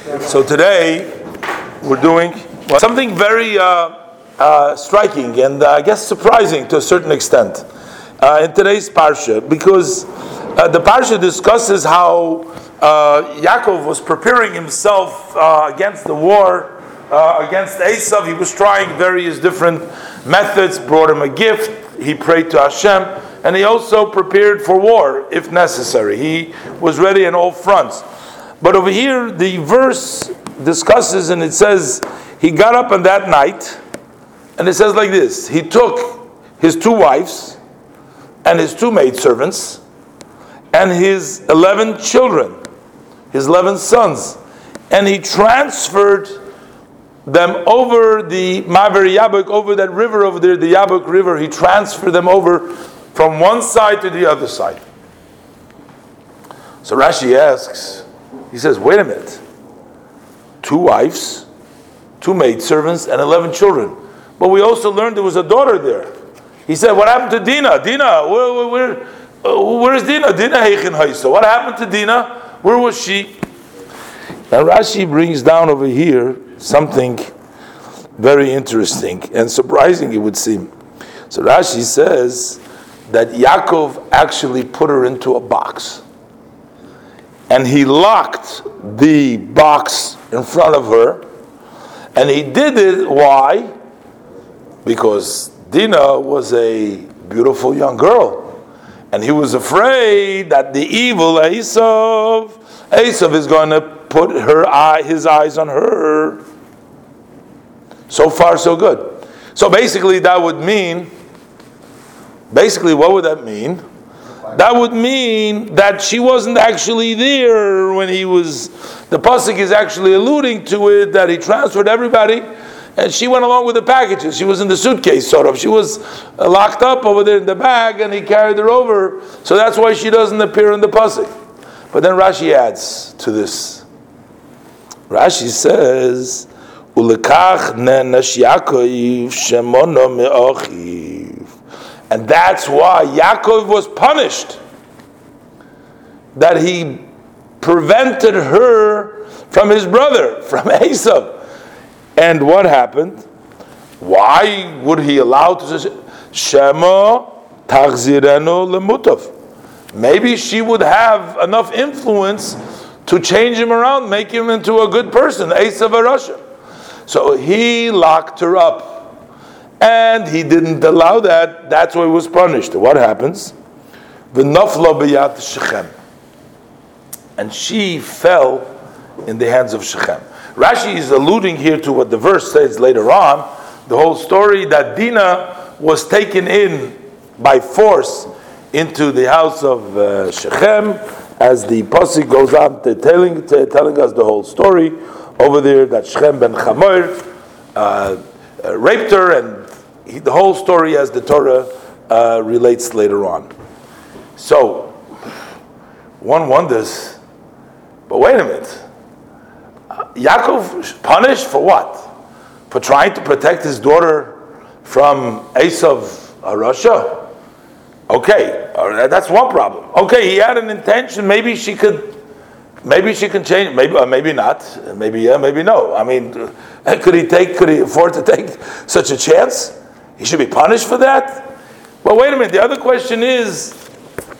So today we're doing something very uh, uh, striking and uh, I guess surprising to a certain extent uh, in today's parsha because uh, the parsha discusses how uh, Yaakov was preparing himself against the war against Esav. He was trying various different methods. Brought him a gift. He prayed to Hashem, and he also prepared for war if necessary. He was ready on all fronts. But over here, the verse discusses and it says, he got up on that night, and it says like this He took his two wives and his two maidservants and his 11 children, his 11 sons, and he transferred them over the Maver Yabuk, over that river over there, the Yabuk River. He transferred them over from one side to the other side. So Rashi asks, he says, wait a minute. Two wives, two maidservants, and 11 children. But we also learned there was a daughter there. He said, What happened to Dina? Dina, where, where, uh, where is Dina? Dina Heichin Haisa. What happened to Dina? Where was she? Now Rashi brings down over here something very interesting and surprising, it would seem. So Rashi says that Yaakov actually put her into a box and he locked the box in front of her. And he did it, why? Because Dina was a beautiful young girl. And he was afraid that the evil Esav, Esav is going to put her eye, his eyes on her. So far, so good. So basically, that would mean, basically, what would that mean? That would mean that she wasn't actually there when he was. The pasuk is actually alluding to it that he transferred everybody, and she went along with the packages. She was in the suitcase, sort of. She was uh, locked up over there in the bag, and he carried her over. So that's why she doesn't appear in the pasuk. But then Rashi adds to this. Rashi says, "Ulekach nenash Yaakov shemono me'ochiv." And that's why Yaakov was punished. That he prevented her from his brother, from Esav. And what happened? Why would he allow to Shema tachzirenu lemutav? Maybe she would have enough influence to change him around, make him into a good person, Esav Arashim. So he locked her up and he didn't allow that. That's why he was punished. What happens? The nafla b'yad Shechem, and she fell in the hands of Shechem. Rashi is alluding here to what the verse says later on. The whole story that Dina was taken in by force into the house of uh, Shechem, as the pasuk goes on to telling, to telling us the whole story over there that Shechem ben Chamor uh, uh, raped her and the whole story as the Torah uh, relates later on. So, one wonders, but wait a minute. Yaakov punished for what? For trying to protect his daughter from Esav uh, Rasha? Okay, that's one problem. Okay, he had an intention. Maybe she could, maybe she can change. Maybe, uh, maybe not. Maybe yeah, maybe no. I mean, could he take? Could he afford to take such a chance? He should be punished for that? But wait a minute, the other question is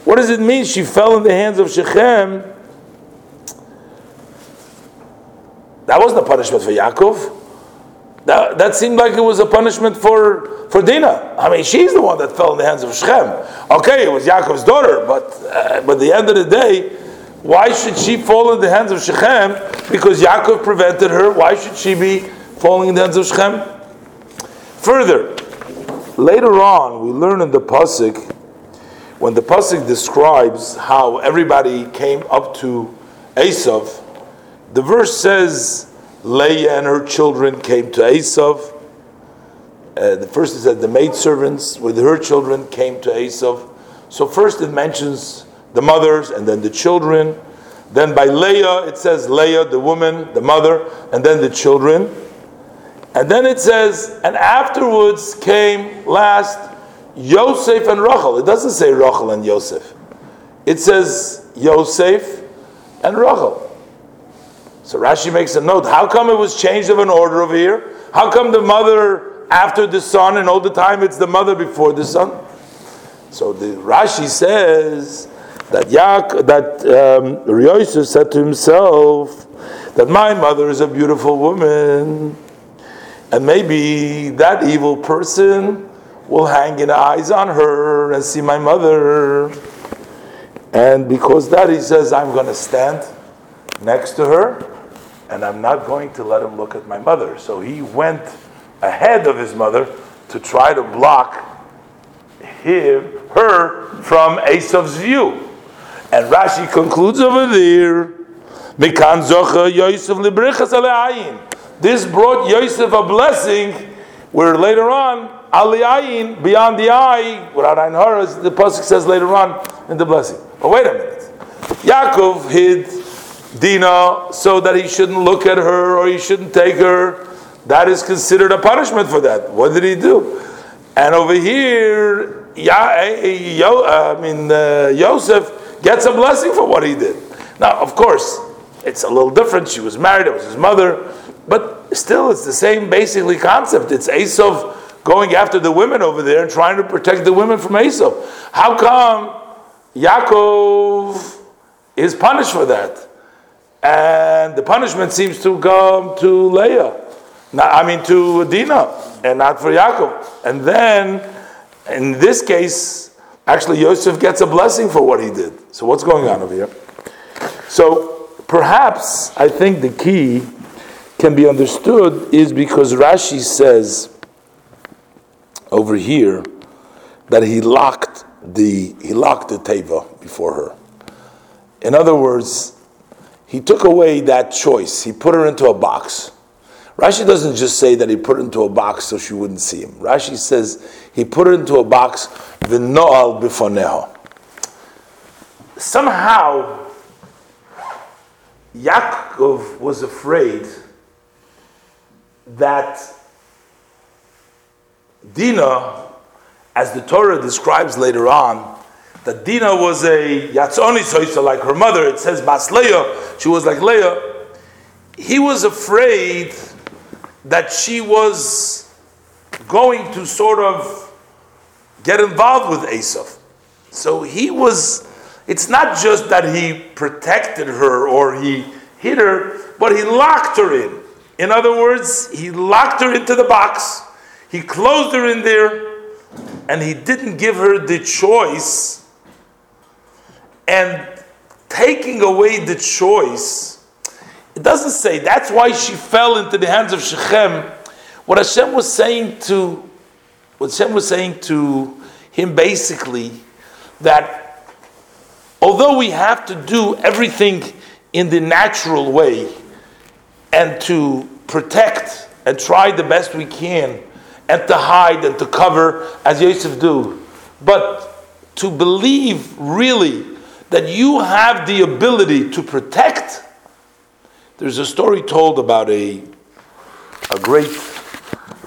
what does it mean she fell in the hands of Shechem? That wasn't a punishment for Yaakov. That, that seemed like it was a punishment for, for Dinah. I mean, she's the one that fell in the hands of Shechem. Okay, it was Yaakov's daughter, but, uh, but at the end of the day, why should she fall in the hands of Shechem? Because Yaakov prevented her. Why should she be falling in the hands of Shechem? Further, Later on, we learn in the pasuk when the pasuk describes how everybody came up to Esav. The verse says Leah and her children came to Esav. Uh, the first is that the maidservants with her children came to Esav. So first it mentions the mothers and then the children. Then by Leah it says Leah, the woman, the mother, and then the children. And then it says, and afterwards came last Yosef and Rachel. It doesn't say Rachel and Yosef. It says Yosef and Rachel. So Rashi makes a note. How come it was changed of an order over here? How come the mother after the son, and all the time it's the mother before the son? So the Rashi says that Yak, that um, said to himself that my mother is a beautiful woman, and maybe that evil person will hang his eyes on her and see my mother. And because that, he says, I'm going to stand next to her and I'm not going to let him look at my mother. So he went ahead of his mother to try to block him, her from Esav's view. And Rashi concludes over there, This brought Yosef a blessing where later on, Aliyayin, beyond the eye, without Ein Haras, the Pasuk says later on in the blessing. But wait a minute. Yaakov hid Dina so that he shouldn't look at her or he shouldn't take her. That is considered a punishment for that. What did he do? And over here, eh, eh, I mean, uh, Yosef gets a blessing for what he did. Now, of course, it's a little different. She was married, it was his mother, but still, it's the same basically concept. It's Esav going after the women over there and trying to protect the women from Esav. How come Yaakov is punished for that? And the punishment seems to come to Leah. Not, I mean to Dina, and not for Yaakov. And then, in this case, actually Yosef gets a blessing for what he did. So what's going on over here? So perhaps I think the key can be understood is because Rashi says over here that he locked the he locked the teva before her. In other words, he took away that choice. He put her into a box. Rashi doesn't just say that he put her into a box so she wouldn't see him. Rashi says he put her into a box, v'no'al bifoneho. Somehow, Yaakov was afraid that Dina, as the Torah describes later on, that Dina was a Yatzoni Soisa, like her mother, it says Bas Leah, she was like Leah. He was afraid that she was going to sort of get involved with Esav. So he was, it's not just that he protected her or he hid her, but he locked her in. In other words, he locked her into the box, he closed her in there, and he didn't give her the choice. And taking away the choice it doesn't say that's why she fell into the hands of Shechem. What Hashem was saying to, what Hashem was saying to him basically, that although we have to do everything in the natural way and to protect and try the best we can and to hide and to cover as Yosef do, but to believe really that you have the ability to protect there's a story told about a, a great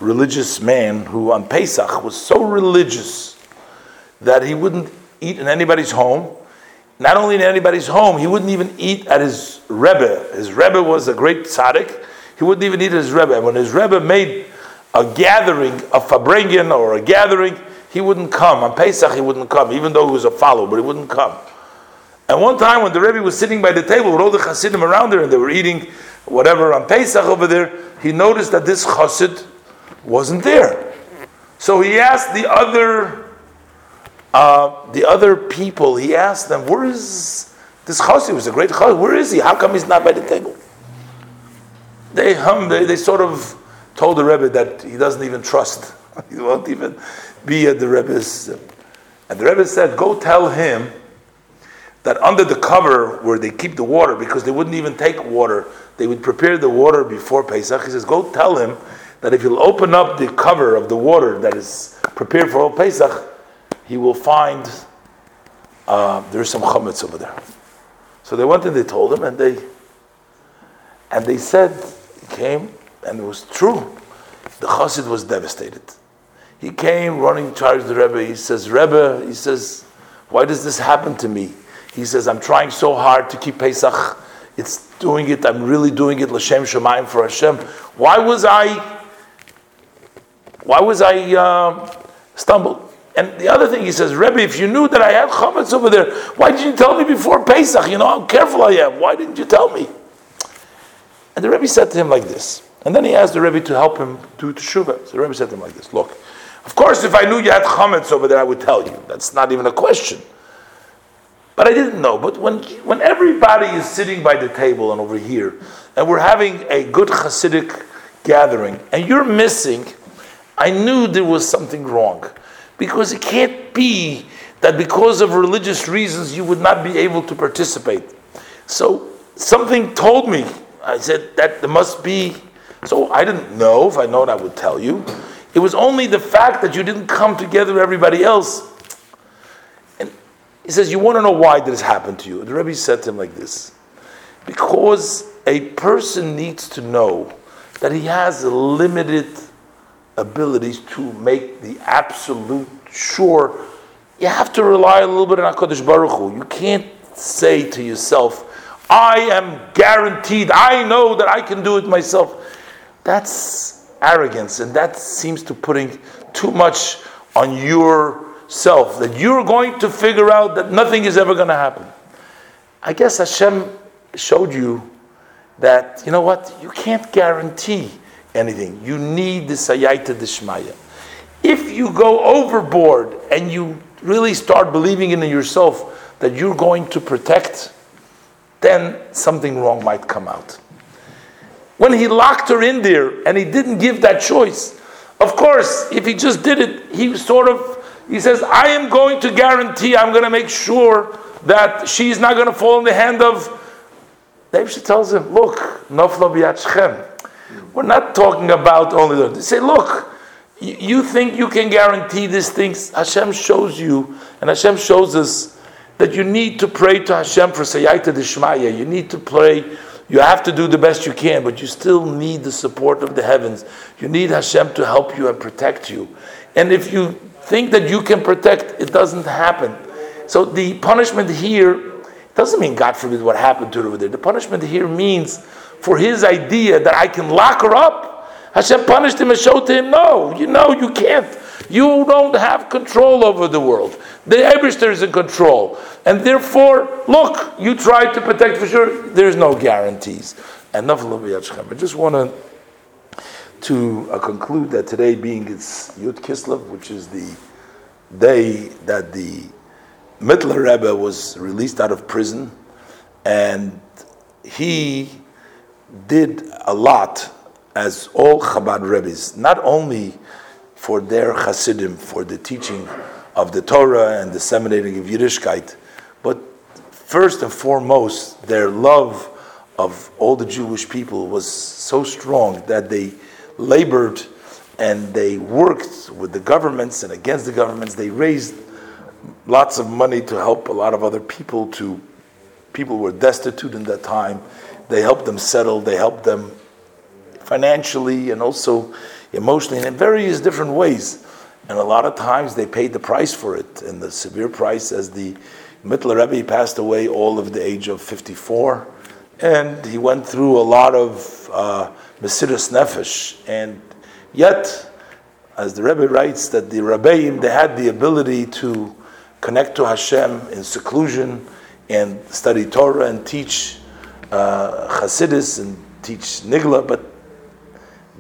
religious man who on Pesach was so religious that he wouldn't eat in anybody's home. Not only in anybody's home, he wouldn't even eat at his Rebbe. His Rebbe was a great tzaddik. He wouldn't even eat his Rebbe. When his Rebbe made a gathering, a fabrengen or a gathering, he wouldn't come. On Pesach, he wouldn't come, even though he was a follower, but he wouldn't come. And one time when the Rebbe was sitting by the table with all the Hasidim around there and they were eating whatever on Pesach over there, he noticed that this Chassid wasn't there. So he asked the other, uh, the other people, he asked them, where is this Chassid? He was a great Chassid. Where is he? How come he's not by the table? They hum, they, they sort of told the Rebbe that he doesn't even trust. he won't even be at the Rebbe's. And the Rebbe said, go tell him that under the cover where they keep the water, because they wouldn't even take water, they would prepare the water before Pesach. He says, Go tell him that if he'll open up the cover of the water that is prepared for Pesach, he will find uh, there's some chametz over there. So they went and they told him, and they and they said, came, and it was true. The chassid was devastated. He came running towards the Rebbe. He says, Rebbe, he says, why does this happen to me? He says, I'm trying so hard to keep Pesach it's doing it, I'm really doing it, L'Shem Shemayim for Hashem. Why was I, why was I uh, stumbled? And the other thing he says, Rebbe, if you knew that I had chametz over there, why didn't you tell me before Pesach? You know how careful I am. Why didn't you tell me? And the Rebbe said to him like this. And then he asked the Rebbe to help him do teshuvah. So the Rebbe said to him like this: Look, of course, if I knew you had chametz over there, I would tell you. That's not even a question. But I didn't know. But when when everybody is sitting by the table and over here, and we're having a good Hasidic gathering, and you're missing, I knew there was something wrong, because it can't be that because of religious reasons you would not be able to participate. So something told me. I said that there must be so I didn't know. If I known, I would tell you. It was only the fact that you didn't come together with everybody else. And he says, You want to know why this happened to you? The Rebbe said to him like this Because a person needs to know that he has limited abilities to make the absolute sure. You have to rely a little bit on HaKadosh Baruch Hu. You can't say to yourself, I am guaranteed, I know that I can do it myself. That's arrogance, and that seems to putting too much on yourself that you're going to figure out that nothing is ever going to happen. I guess Hashem showed you that you know what you can't guarantee anything. You need the sayyata dishmaya. If you go overboard and you really start believing in yourself that you're going to protect, then something wrong might come out when he locked her in there and he didn't give that choice. Of course, if he just did it, he sort of he says, I am going to guarantee, I'm going to make sure that she's not going to fall in the hand of. She tells him, Look, noflo We're not talking about only the. They say, Look, you think you can guarantee these things. Hashem shows you, and Hashem shows us that you need to pray to Hashem for Sayyata Dishmaya. You need to pray you have to do the best you can, but you still need the support of the heavens. You need Hashem to help you and protect you. And if you think that you can protect, it doesn't happen. So the punishment here doesn't mean, God forbid, what happened to her over there. The punishment here means for his idea that I can lock her up. Hashem punished him and showed to him, no, you know, you can't. You don't have control over the world. The Eberster is in control. And therefore, look, you try to protect for sure, there's no guarantees. And I just want to to uh, conclude that today being its Yud Kislev, which is the day that the Mittler Rebbe was released out of prison, and he did a lot as all Chabad Rebbe's, not only for their Hasidim, for the teaching of the Torah and disseminating of Yiddishkeit, but first and foremost, their love of all the Jewish people was so strong that they labored and they worked with the governments and against the governments. They raised lots of money to help a lot of other people to people who were destitute in that time. They helped them settle, they helped them financially and also emotionally in various different ways. And a lot of times they paid the price for it, and the severe price as the Mittler Rebbe passed away all of the age of 54. And he went through a lot of uh, Nefesh. And yet, as the Rebbe writes, that the Rebbeim, they had the ability to connect to Hashem in seclusion and study Torah and teach uh, Hasidus and teach Nigla, but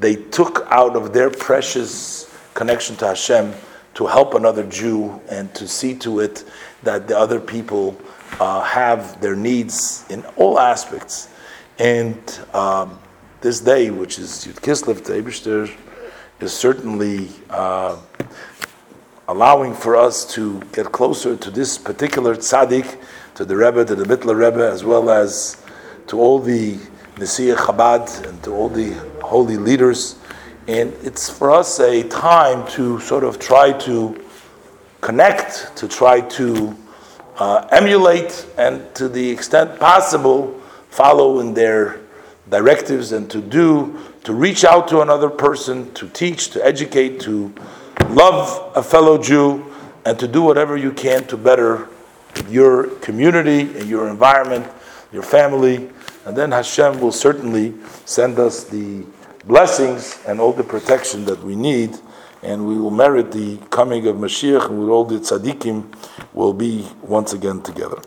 they took out of their precious connection to Hashem to help another Jew and to see to it that the other people uh, have their needs in all aspects. And um, this day, which is Yud Kislev Eibishter, is certainly uh, allowing for us to get closer to this particular tzaddik, to the Rebbe, to the Mittler Rebbe, as well as to all the Nesiah Chabad and to all the holy leaders. And it's for us a time to sort of try to connect, to try to uh, emulate, and to the extent possible, follow in their directives and to do, to reach out to another person, to teach, to educate, to love a fellow Jew, and to do whatever you can to better your community and your environment, your family, and then Hashem will certainly send us the blessings and all the protection that we need, and we will merit the coming of Mashiach, and with all the tzaddikim will be once again together.